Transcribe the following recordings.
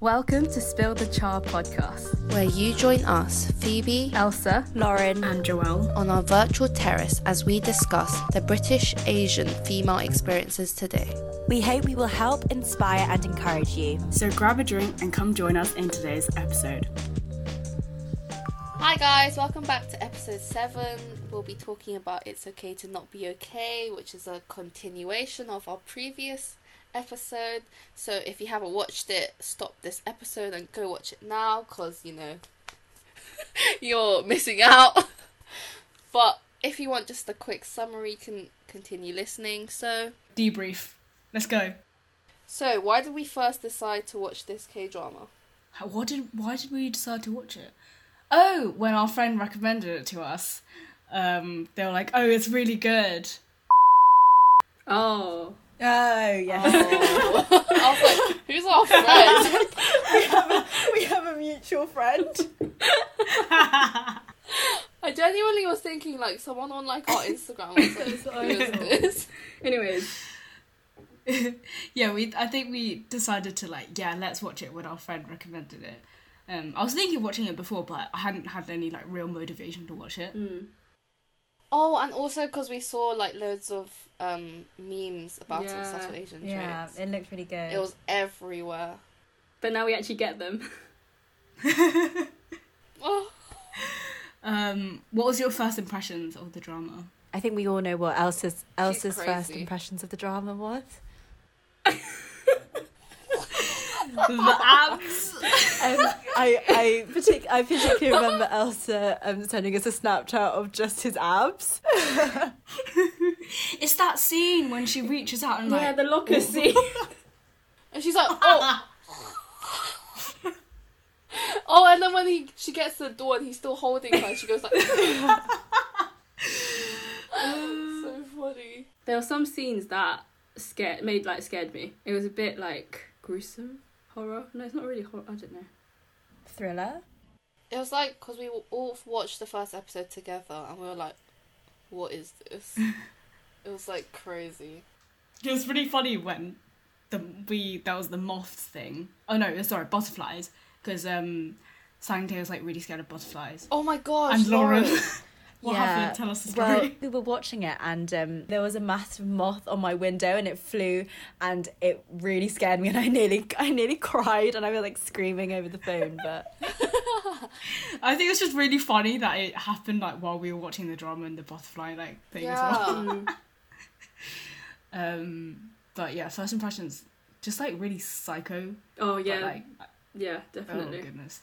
Welcome to Spill the Char podcast. where you join us, Phoebe, Elsa, Lauren. and Joelle. on our virtual terrace as we discuss the British Asian female experiences today. We hope we will help, inspire, and encourage you. So grab a drink and come join us in today's episode. Hi guys, welcome back to episode 7. We'll be talking about It's Okay to Not Be Okay, which is a continuation of our previous episode. So if you haven't watched it, stop this episode and go watch it now because, you know, you're missing out. but if you want just a quick summary, you can continue listening. So, Debrief. Let's go. so why did we first decide to watch this K drama? What did? Why did we decide to watch it? Oh, when our friend recommended it to us, um, they were like, "Oh, it's really good." Oh, Oh, yeah. Oh. I was like, who's our friend? we, have a, we have a mutual friend. I genuinely was thinking like someone on like our Instagram was like, who is this? anyways, yeah, we. I think we decided to like, yeah, let's watch it when our friend recommended it. Um, I was thinking of watching it before, but I hadn't had any like real motivation to watch it. Oh, and also because we saw like loads of um memes about Yeah. successful Asian Yeah, traits. it looked really good. It was everywhere. but now we actually get them. Oh, Um, what was your first impressions of the drama? I think we all know what Elsa's Elsa's first impressions of the drama was. the abs. Um, I I, partic- I particularly remember Elsa um, sending us a Snapchat of just his abs. It's that scene when she reaches out and like. yeah, the locker scene. and she's like, oh. Oh, and then when he she gets to the door and he's still holding her, she goes like, so funny. there were some scenes that scared made like scared me. It was a bit like gruesome horror. No, it's not really horror. I don't know. Thriller. It was like because we all watched the first episode together and we were like, what is this? it was like crazy. It was really funny when the we that was the moth thing. Oh no, sorry, butterflies. Because um, Sangtae was like really scared of butterflies. Oh my gosh, and Lauren, Lauren. what yeah. happened? Tell us the story. Well, we were watching it, and um, there was a massive moth on my window, and it flew, and it really scared me, and I nearly, I nearly cried, and I was like screaming over the phone. But I think it's just really funny that it happened like while we were watching the drama and the butterfly like thing as well. Um, but yeah, first impressions, just like really psycho. Oh but, yeah, like yeah, definitely. oh goodness,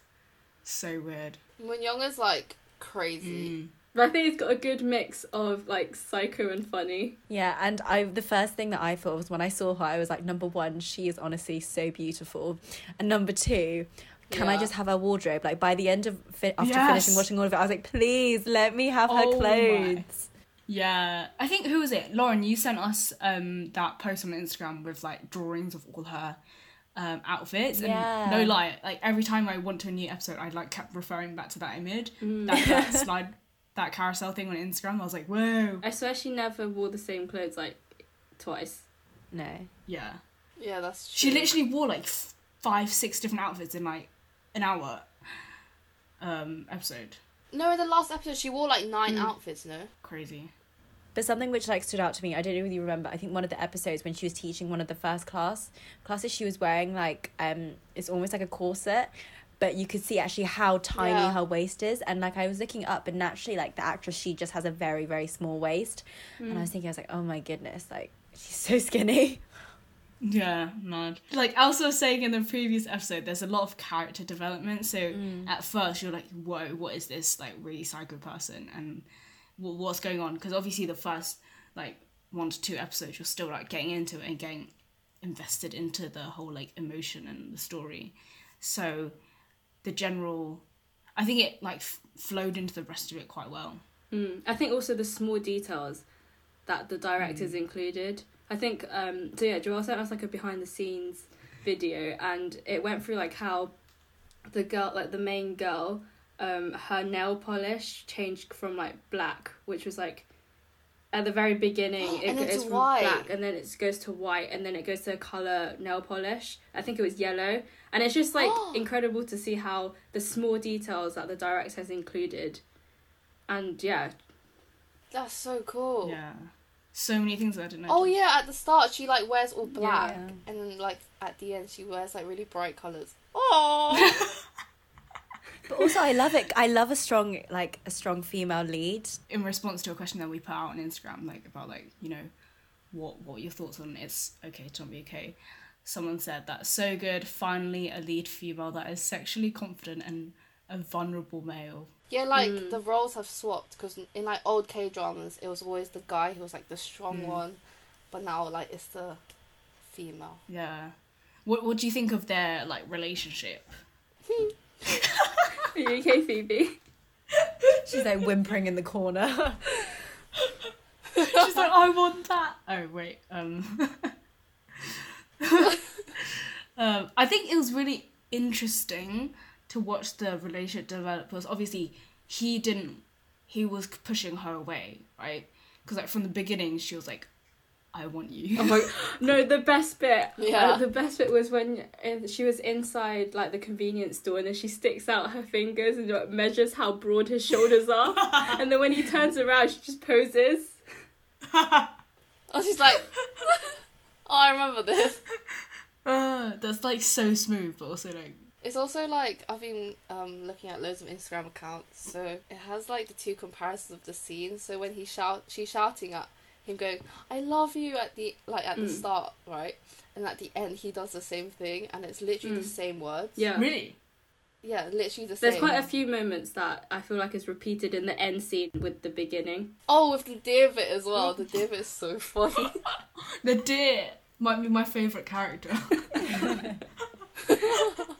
so weird. Moon Young is like crazy. Mm. But I think it's got a good mix of like psycho and funny. yeah, and I, the first thing that I thought was when I saw her, I was like, number one, she is honestly so beautiful, and number two. Can I just have her wardrobe? Like by the end of fi- after Yes. finishing watching all of it, I was like, please let me have her Oh my. clothes. Yeah, I think who was it? Lauren, you sent us um that post on Instagram with like drawings of all her um outfits. And Yeah. no lie, like every time I went to a new episode, I like kept referring back to that image, Mm. that, that slide, that carousel thing on Instagram. I was like, whoa, I swear she never wore the same clothes like twice. No. yeah. Yeah, that's She literally wore like f- five, six different outfits in like an hour um episode. No, in the last episode she wore like nine Mm. outfits, no? Crazy. But something which like stood out to me, I don't really remember. I think one of the episodes when she was teaching one of the first class classes, she was wearing like um, it's almost like a corset, but you could see actually how tiny Yeah. her waist is. And like I was looking up, and naturally, like the actress, she just has a very very small waist. And I hmm. was thinking, I was like, oh my goodness, like she's so skinny. Yeah, mad. Like Elsa was saying in the previous episode, there's a lot of character development. So mm. at first you're like, whoa, what is this like really psycho person and wh- what's going on? Because obviously the first like one to two episodes you're still like getting into it and getting invested into the whole like emotion and the story. So the general, I think it like f- flowed into the rest of it quite well. Mm. I think also the small details that the directors included. I think um so yeah, Joel sent us like a behind the scenes video and it went through like how the girl like the main girl um her nail polish changed from like black which was like at the very beginning it And it's goes from white. black and then it goes to white and then it goes to a color nail polish. I think it was yellow. And it's just like incredible to see how the small details that the director has included. And yeah, That's so cool. Yeah. So many things I didn't know. Oh yeah, at the start she like wears all black, Yeah. and then like at the end she wears like really bright colors. Oh, But also, I love it. I love a strong, like a strong female lead. in response to a question that we put out on Instagram, like about like you know, what what your thoughts on it's okay to not be okay. Someone said that so good. Finally, a lead female that is sexually confident and a vulnerable male. yeah, like the roles have swapped because in like old K dramas it was always the guy who was like the strong Mm. one, but now like it's the female. Yeah. What what do you think of their like relationship? are you okay, Phoebe? She's like whimpering in the corner. She's like, I want that. Oh wait, um, um, I think it was really interesting to watch the relationship develop. Because obviously, he didn't. He was pushing her away, right? Because like from the beginning, she was like, "I want you." Oh my no, the best bit. Yeah. uh, the best bit was when uh, she was inside like the convenience store and then she sticks out her fingers and like, measures how broad his shoulders are. and then when he turns around, she just poses. Oh, she's like, oh, I remember this. Uh, that's like so smooth, but also like It's also like I've been um, looking at loads of Instagram accounts, so it has like the two comparisons of the scene. So when he shout, she's shouting at him, going, "I love you" at the like at the Mm. start, right? And at the end, he does the same thing, and it's literally the Mm. same words. Yeah. really. yeah, literally the same. There's quite a few moments that I feel like is repeated in the end scene with the beginning. Oh, with the deer bit as well. The deer bit is so funny. The deer might be my favorite character.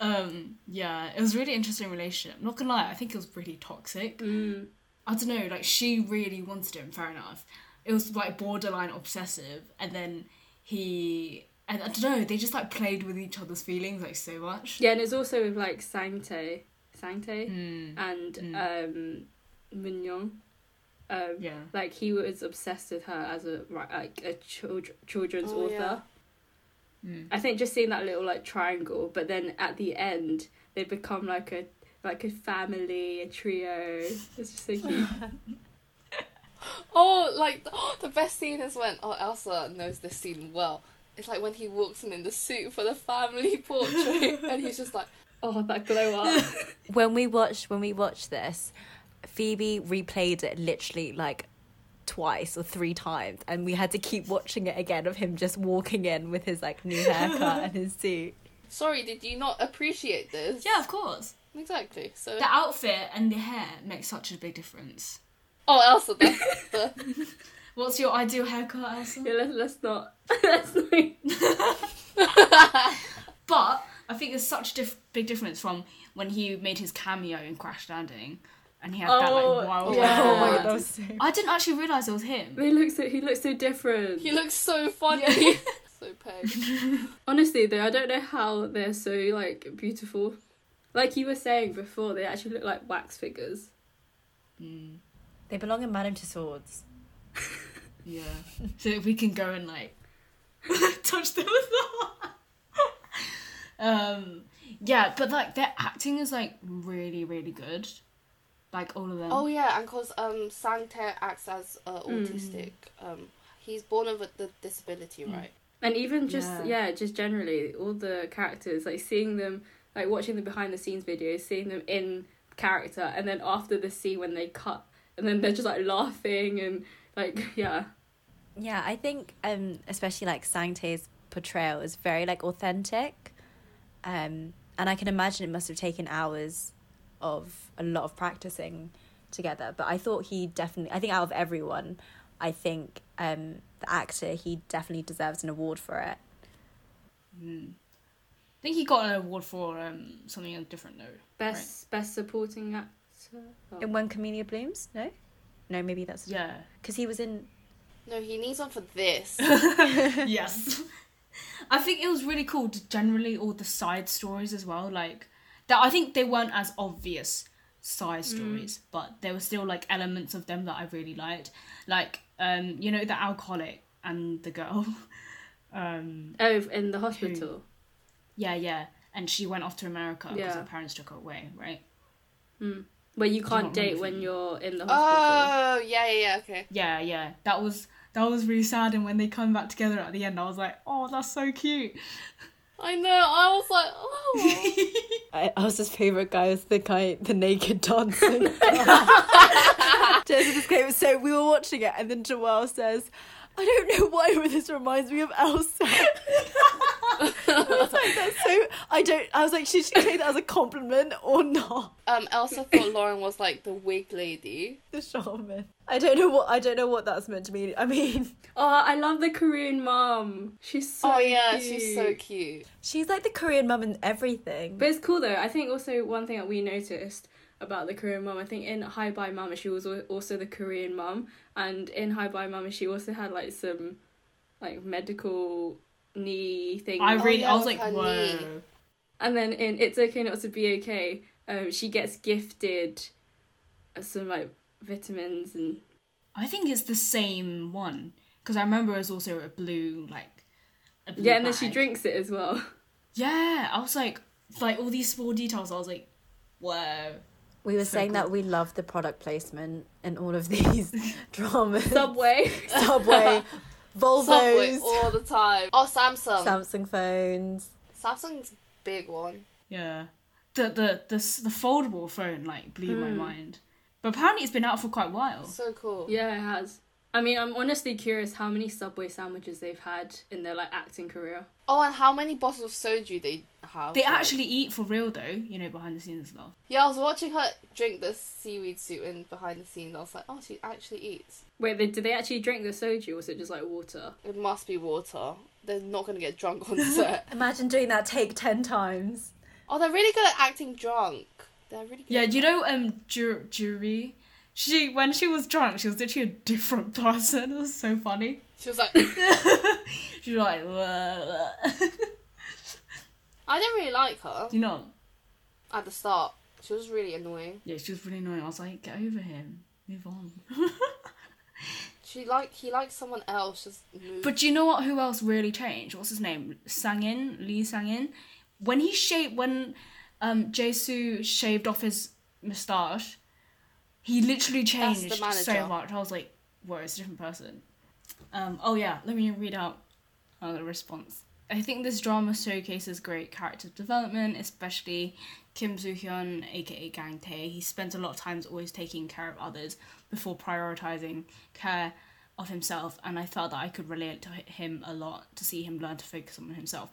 um, yeah, it was a really interesting relationship. Not gonna lie, I think it was pretty toxic. Mm. I don't know, like she really wanted him, fair enough. It was like borderline obsessive, and then he, and I don't know, they just like played with each other's feelings like so much. Yeah, and it's also with like Sangtae, Sangtae, Mm, and Mm. um, Moon Young. Um, yeah. like he was obsessed with her as a like a child- children's Oh, author. yeah. Mm. I think just seeing that little like triangle, but then at the end they become like a like a family, a trio. It's just so cute. Oh, like oh, the best scene is when oh Elsa knows this scene well. It's like when he walks in in the suit for the family portrait, and he's just like, oh, that glow up. when we watched when we watched this, Phoebe replayed it literally like twice or three times, and we had to keep watching it again of him just walking in with his like new haircut and his suit. "Sorry, did you not appreciate this?" Yeah, of course. Exactly. So The outfit and the hair makes such a big difference. oh Elsa, the, the What's your ideal haircut, Elsa? yeah, let's, let's not. let's not. But I think there's such a diff- big difference from when he made his cameo in Crash Landing, and he had that Oh, like wild yeah. hair. Oh my God, that was so. I didn't actually realize it was him. He looks so he looks so different. he looks so funny, so peg. Honestly, though, I don't know how they're so like beautiful. Like you were saying before, they actually look like wax figures. Mm, They belong in Madame Tussauds. yeah. so if we can go and like touch them as well. um. Yeah, but like their acting is like really, really good. Like all of them. Oh yeah, and cause um Sangtae acts as uh, Mm. autistic. Um, he's born with the disability, Mm. right? And even just Yeah. yeah. just generally all the characters, like seeing them, like watching the behind the scenes videos, seeing them in character, and then after the scene when they cut, and then they're just like laughing and like yeah, Yeah, I think um especially like Sangtae's portrayal is very like authentic. Um and I can imagine it must have taken hours of a lot of practicing together. But I thought he definitely I think out of everyone, I think um the actor he definitely deserves an award for it. Mm. I think he got an award for um something different though. best best supporting actor. Oh. In When Camellia Blooms? No? No, maybe that's Yeah. because he was in No, he needs one for this. yes. I think it was really cool. to Generally, all the side stories as well, like that. I think they weren't as obvious side stories, but there were still like elements of them that I really liked. Like, um, you know, the alcoholic and the girl. um, Oh, in the hospital. Yeah, yeah. And she went off to America because Yeah. her parents took her away, right? Hmm. Where you can't date when you- you're in the hospital. Oh, yeah, yeah, yeah, okay. Yeah, yeah. That was that was really sad and when they come back together at the end I was like, Oh, that's so cute. I know, I was like, oh. I, was his favorite guy is the guy, the naked dancing. Just a disclaimer. So we were watching it, and then Joelle says, "I don't know why, but this reminds me of Elsa." I was like, "That's so." I don't. I was like, should she take that as a compliment or not? um, Elsa thought Lauren was like the wig lady. The shaman. I don't know what. I don't know what that's meant to mean. I mean, Oh, I love the Korean mom. She's so cute. oh, yeah, cute. she's so cute. she's like the Korean mom in everything. But it's cool though. I think also one thing that we noticed about the Korean mom, I think in Hi Bye Mama she was also the Korean mom, and in Hi Bye Mama she also had like some like medical knee thing. I Oh, really yeah, I was like, Whoa. knee. And then in It's Okay Not to Be Okay, um, she gets gifted some like vitamins and I think it's the same one. Because I remember it was also a blue like a blue yeah, and then she drinks it as well. Yeah, I was like like all these small details, I was like, Whoa. We were So saying that we love the product placement in all of these dramas. Subway. Subway, Volvos, Subway all the time. Oh, Samsung. Samsung phones. Samsung's big one. Yeah. The the the the foldable phone like blew my Hmm. mind. But apparently it's been out for quite a while. So cool. yeah, it has. I mean, I'm honestly curious how many Subway sandwiches they've had in their like acting career. Oh, and how many bottles of soju they have? They like- actually eat for real though, you know, behind the scenes stuff. Yeah, I was watching her drink the seaweed soup in behind the scenes. I was like, oh, she actually eats. Wait, they, did they actually drink the soju or was it just like water? It must be water. They're not gonna get drunk on set. Imagine doing that take 10 times. oh, they're really good at acting drunk. They're really good. Yeah, at do you know um Ju- Juri? She when she was drunk, she was literally a different person. It was so funny. She was like, She was like. I didn't really like her you know, at the start. She was really annoying. yeah, she was really annoying. I was like, get over him, move on. She like he liked someone else. Just move. But do you know what? Who else really changed? What's his name? Sangin, Lee Sangin. When he shaved, when um Jesu shaved off his moustache, he literally changed so much. I was like, whoa, it's a different person. Um, oh yeah, let me read out another response. I think this drama showcases great character development, especially Kim Soo Hyun, aka Gang Tae. He spends a lot of times always taking care of others before prioritizing care of himself, and I felt that I could relate to him a lot to see him learn to focus on himself.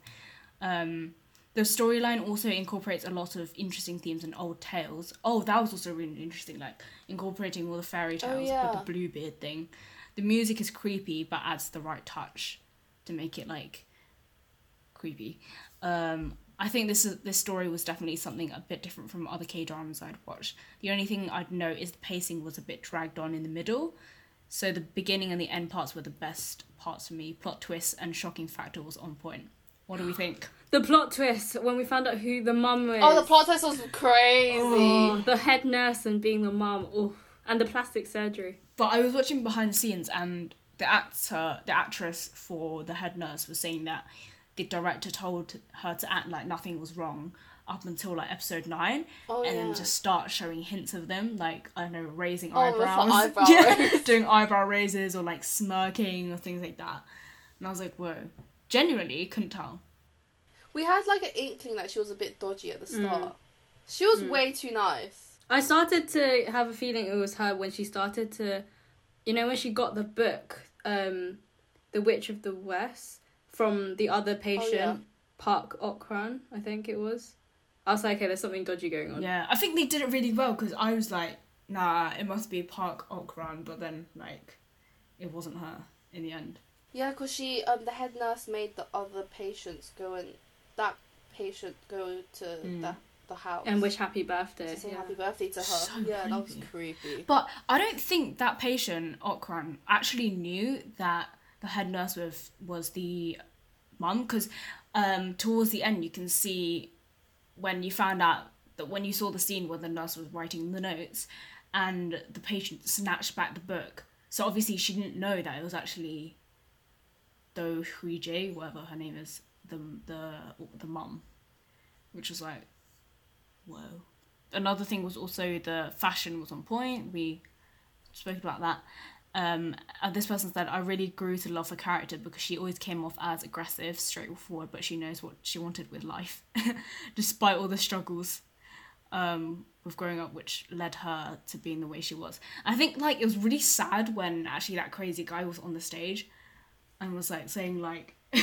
Um, the storyline also incorporates a lot of interesting themes and old tales. Oh, that was also really interesting, like incorporating all the fairy Oh, tales yeah. with the Bluebeard thing. The music is creepy, but adds the right touch to make it like creepy. Um, I think this is this story was definitely something a bit different from other K dramas I'd watched. The only thing I'd note is the pacing was a bit dragged on in the middle. So the beginning and the end parts were the best parts for me. Plot twists and shocking factor was on point. What do we think? The plot twist when we found out who the mum was. oh, the plot twist was crazy. Oh, the head nurse and being the mum. Oh, and the plastic surgery. But I was watching behind the scenes, and the actor, the actress for the head nurse, was saying that the director told her to act like nothing was wrong up until like episode nine, Oh, and yeah. then just start showing hints of them, like I don't know, raising Oh, with the eyebrows, eyebrow yeah, doing eyebrow raises or like smirking or things like that. And I was like, whoa, genuinely couldn't tell. We had like an inkling that she was a bit dodgy at the Mm. start. She was way too nice. I started to have a feeling it was her when she started to, you know, when she got the book, um, The Witch of the West, from the other patient, yeah. Park Okran, I think it was. I was like, okay, there's something dodgy going on. Yeah, I think they did it really well because I was like, nah, it must be Park Okran, but then like, it wasn't her in the end. Yeah, because she, um, the head nurse made the other patients go and that patient go to Mm. the the house And wish happy birthday. to say yeah. happy birthday to her. So yeah, that was creepy. creepy. But I don't think that patient, Okran, actually knew that the head nurse with was the mum because um, towards the end you can see when you found out that when you saw the scene where the nurse was writing the notes and the patient snatched back the book. So obviously she didn't know that it was actually Do Hee Jae, whatever her name is, the the the mum, which was like, whoa. Another thing was also the fashion was on point. We spoke about that. Um, and this person said, I really grew to love her character because she always came off as aggressive, straightforward, but she knows what she wanted with life, despite all the struggles um, with growing up, which led her to being the way she was. I think like it was really sad when actually that crazy guy was on the stage and was like saying like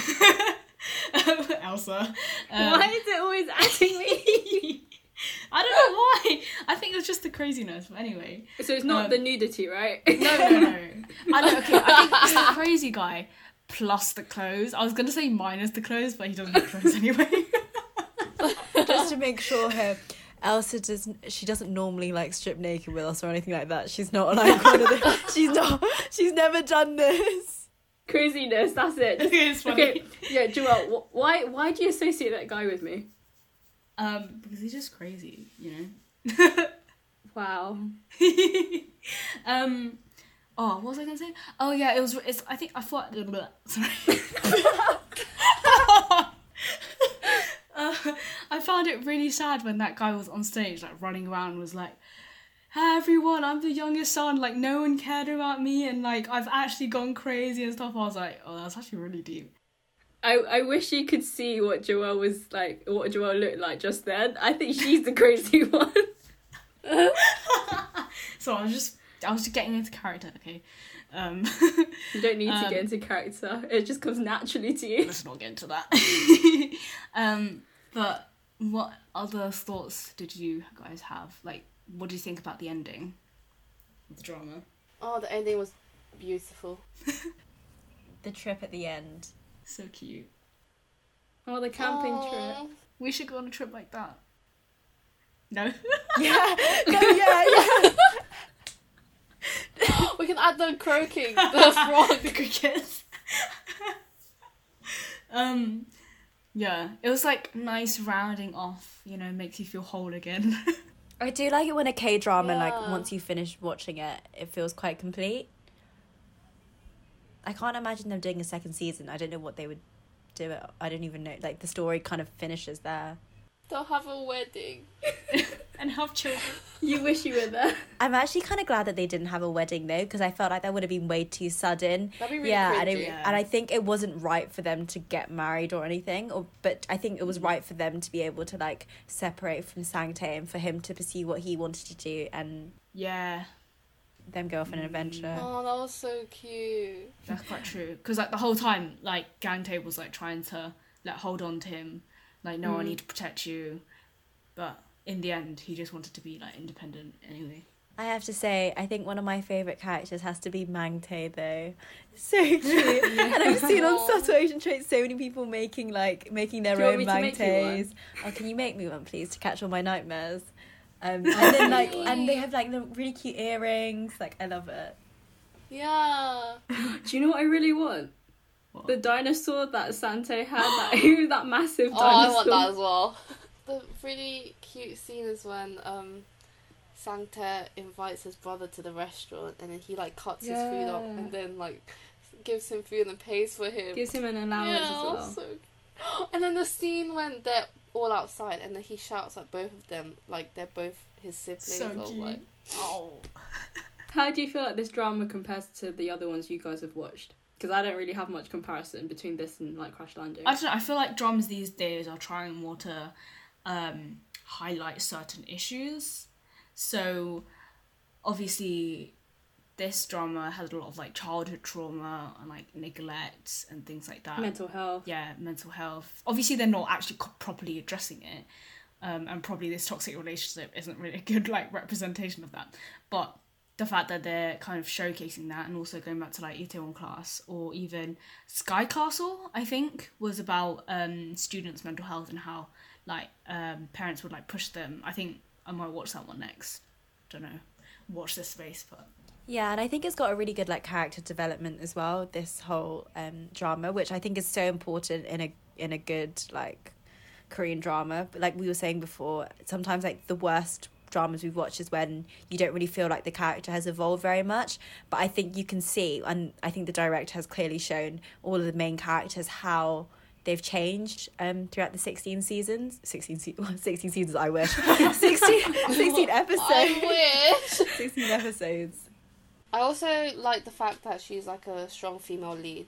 Elsa. Um, Why is it always adding me? I don't know why. I think it was just the craziness. But anyway, so it's not Um, the nudity, right? no, no, no. I know. Okay, I think it's the crazy guy plus the clothes. I was gonna say minus the clothes, but he doesn't have clothes anyway. Just to make sure her Elsa doesn't she doesn't normally like strip naked with us or anything like that. She's not like one of the she's not she's never done this. Craziness. That's it. Just- it's funny. okay. Yeah, Joelle. wh- Why? Why do you associate that guy with me? Um, because he's just crazy, you know. Wow. um, oh, what was I gonna say? Oh yeah, it was. It's. I think I thought. Sorry. uh, I found it really sad when that guy was on stage, like running around, was like, "Hi everyone, I'm the youngest son. Like no one cared about me, and like I've actually gone crazy and stuff." I was like, "Oh, that's actually really deep." I, I wish you could see what Joelle was like, what Joelle looked like just then. I think she's the crazy one. So I was just, I was just getting into character. Okay. Um, You don't need to Um, get into character. It just comes naturally to you. let's not get into that. um, but what other thoughts did you guys have? Like, what do you think about the ending? The drama. Oh, the ending was beautiful. The trip at the end. So cute. Oh, the camping Aw. trip. We should go on a trip like that. No. Yeah. No, yeah, yeah. We can add the croaking, the frog. the crickets. um, yeah, it was like nice rounding off. You know, makes you feel whole again. I do like it when a K drama like once you finish watching it, it feels quite complete. I can't imagine them doing a second season. I don't know what they would do it. I don't even know. Like the story kind of finishes there. They'll have a wedding. and have children. You wish you were there. I'm actually kind of glad that they didn't have a wedding though, because I felt like that would have been way too sudden. That'd be really yeah, and, it, Yeah. and I think it wasn't right for them to get married or anything. Or but I think it was right for them to be able to like separate from Sangtae and for him to pursue what he wanted to do and Yeah, them go off on an adventure. Oh, that was so cute. that's quite true. Because like the whole time, like Gang Tae was like trying to like hold on to him, like no, I Mm. need to protect you, but in the end, he just wanted to be like independent anyway. I have to say, I think one of my favourite characters has to be Mang Mangte though. So cute. and I've seen on Aw. Subtle Asian Traits so many people making like making their Do own me to make you Mangtes. Oh, can you make me one please to catch all my nightmares? Um, and then like and they have like the really cute earrings. Like I love it. Yeah. Do you know what I really want? What? The dinosaur that Sangtae had, that that massive dinosaur. Oh, I want that as well. The really cute scene is when um, Sangtae invites his brother to the restaurant and then he like cuts his food up and then like gives him food and pays for him. Gives him an allowance yeah, as well. so- And then the scene when they're all outside and then he shouts at both of them like they're both his siblings So or cute. like Oh. How do you feel like this drama compares to the other ones you guys have watched? Because I don't really have much comparison between this and like Crash Landing. I don't know. I feel like dramas these days are trying more to um, highlight certain issues. So, obviously, this drama has a lot of like childhood trauma and like neglect and things like that. Mental health. yeah, mental health. Obviously, they're not actually co- properly addressing it, um, and probably this toxic relationship isn't really a good like representation of that. But the fact that they're kind of showcasing that, and also going back to like Itaewon Class or even Sky Castle, I think was about um, students' mental health and how like um, parents would like push them. I think I might watch that one next. Don't know. Watch this space, but Yeah, and I think it's got a really good like character development as well. This whole um, drama, which I think is so important in a in a good like Korean drama. But like we were saying before, sometimes like the worst dramas we've watched is when you don't really feel like the character has evolved very much. But I think you can see, and I think the director has clearly shown all of the main characters how they've changed um throughout the 16 seasons. 16 se- 16 seasons i wish. 16, 16 episodes. I wish. 16 episodes. I also like the fact that she's like a strong female lead,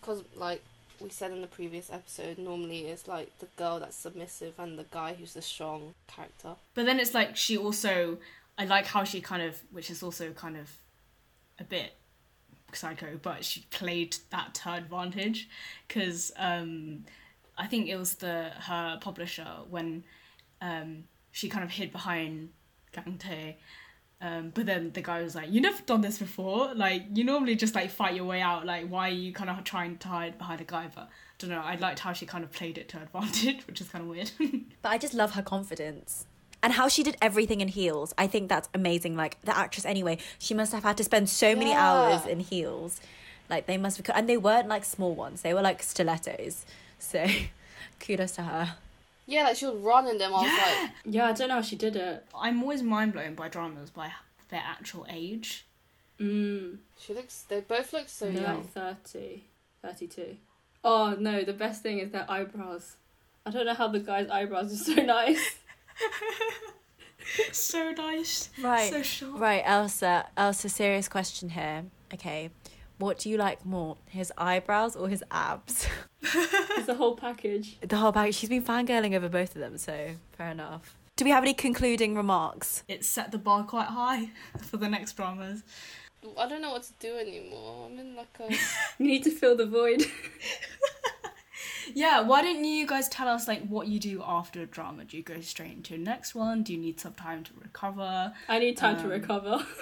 because like we said in the previous episode, normally it's like the girl that's submissive and the guy who's the strong character. But then it's like she also, I like how she kind of, which is also kind of a bit psycho, but she played that to her advantage because um, I think it was the her publisher when um, she kind of hid behind Gang Tae. Um, but then the guy was like, "You never done this before. Like, you normally just like fight your way out. Like, why are you kind of trying to hide behind a guy?" But I don't know. I liked how she kind of played it to her advantage, which is kind of weird. But I just love her confidence. And how she did everything in heels. I think that's amazing. Like the actress anyway, she must have had to spend so many Yeah. hours in heels. Like they must have and they weren't like small ones. They were like stilettos. So kudos to her. Yeah, like she was running them. I was like, Yeah, I don't know how she did it. I'm always mind blown by dramas by their actual age. Mm. she looks. They both look so They're young. like 30, 32. Oh no, the best thing is their eyebrows. I don't know how the guy's eyebrows are so nice. so nice. Right. So sharp. Right, Elsa. Elsa, serious question here. Okay. What do you like more? His eyebrows or his abs? It's the whole package. the whole package. She's been fangirling over both of them, so fair enough. Do we have any concluding remarks? It set the bar quite high for the next dramas. I don't know what to do anymore. I'm in like a. You need to fill the void. Yeah, why don't you guys tell us like what you do after a drama? Do you go straight into the next one? Do you need some time to recover? I need time to Um, recover.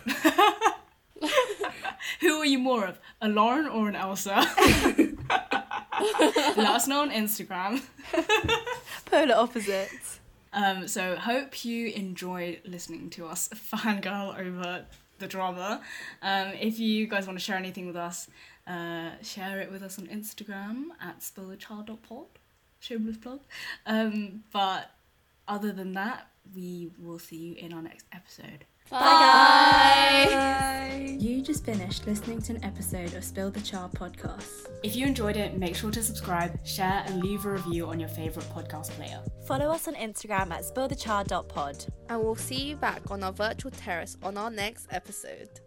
Who are you more of, a Lauren or an Elsa? Let us know on Instagram. Polar opposites. Um, so hope you enjoyed listening to us fangirl over the drama. Um, if you guys want to share anything with us, uh, share it with us on Instagram at spillthechild.pod. Shameless plug. Um, but other than that, we will see you in our next episode. Bye. Guys. You just finished listening to an episode of Spill the Char podcast. If you enjoyed it, make sure to subscribe, share, and leave a review on your favourite podcast player. Follow us on Instagram at spillthechild.pod. And we'll see you back on our virtual terrace on our next episode.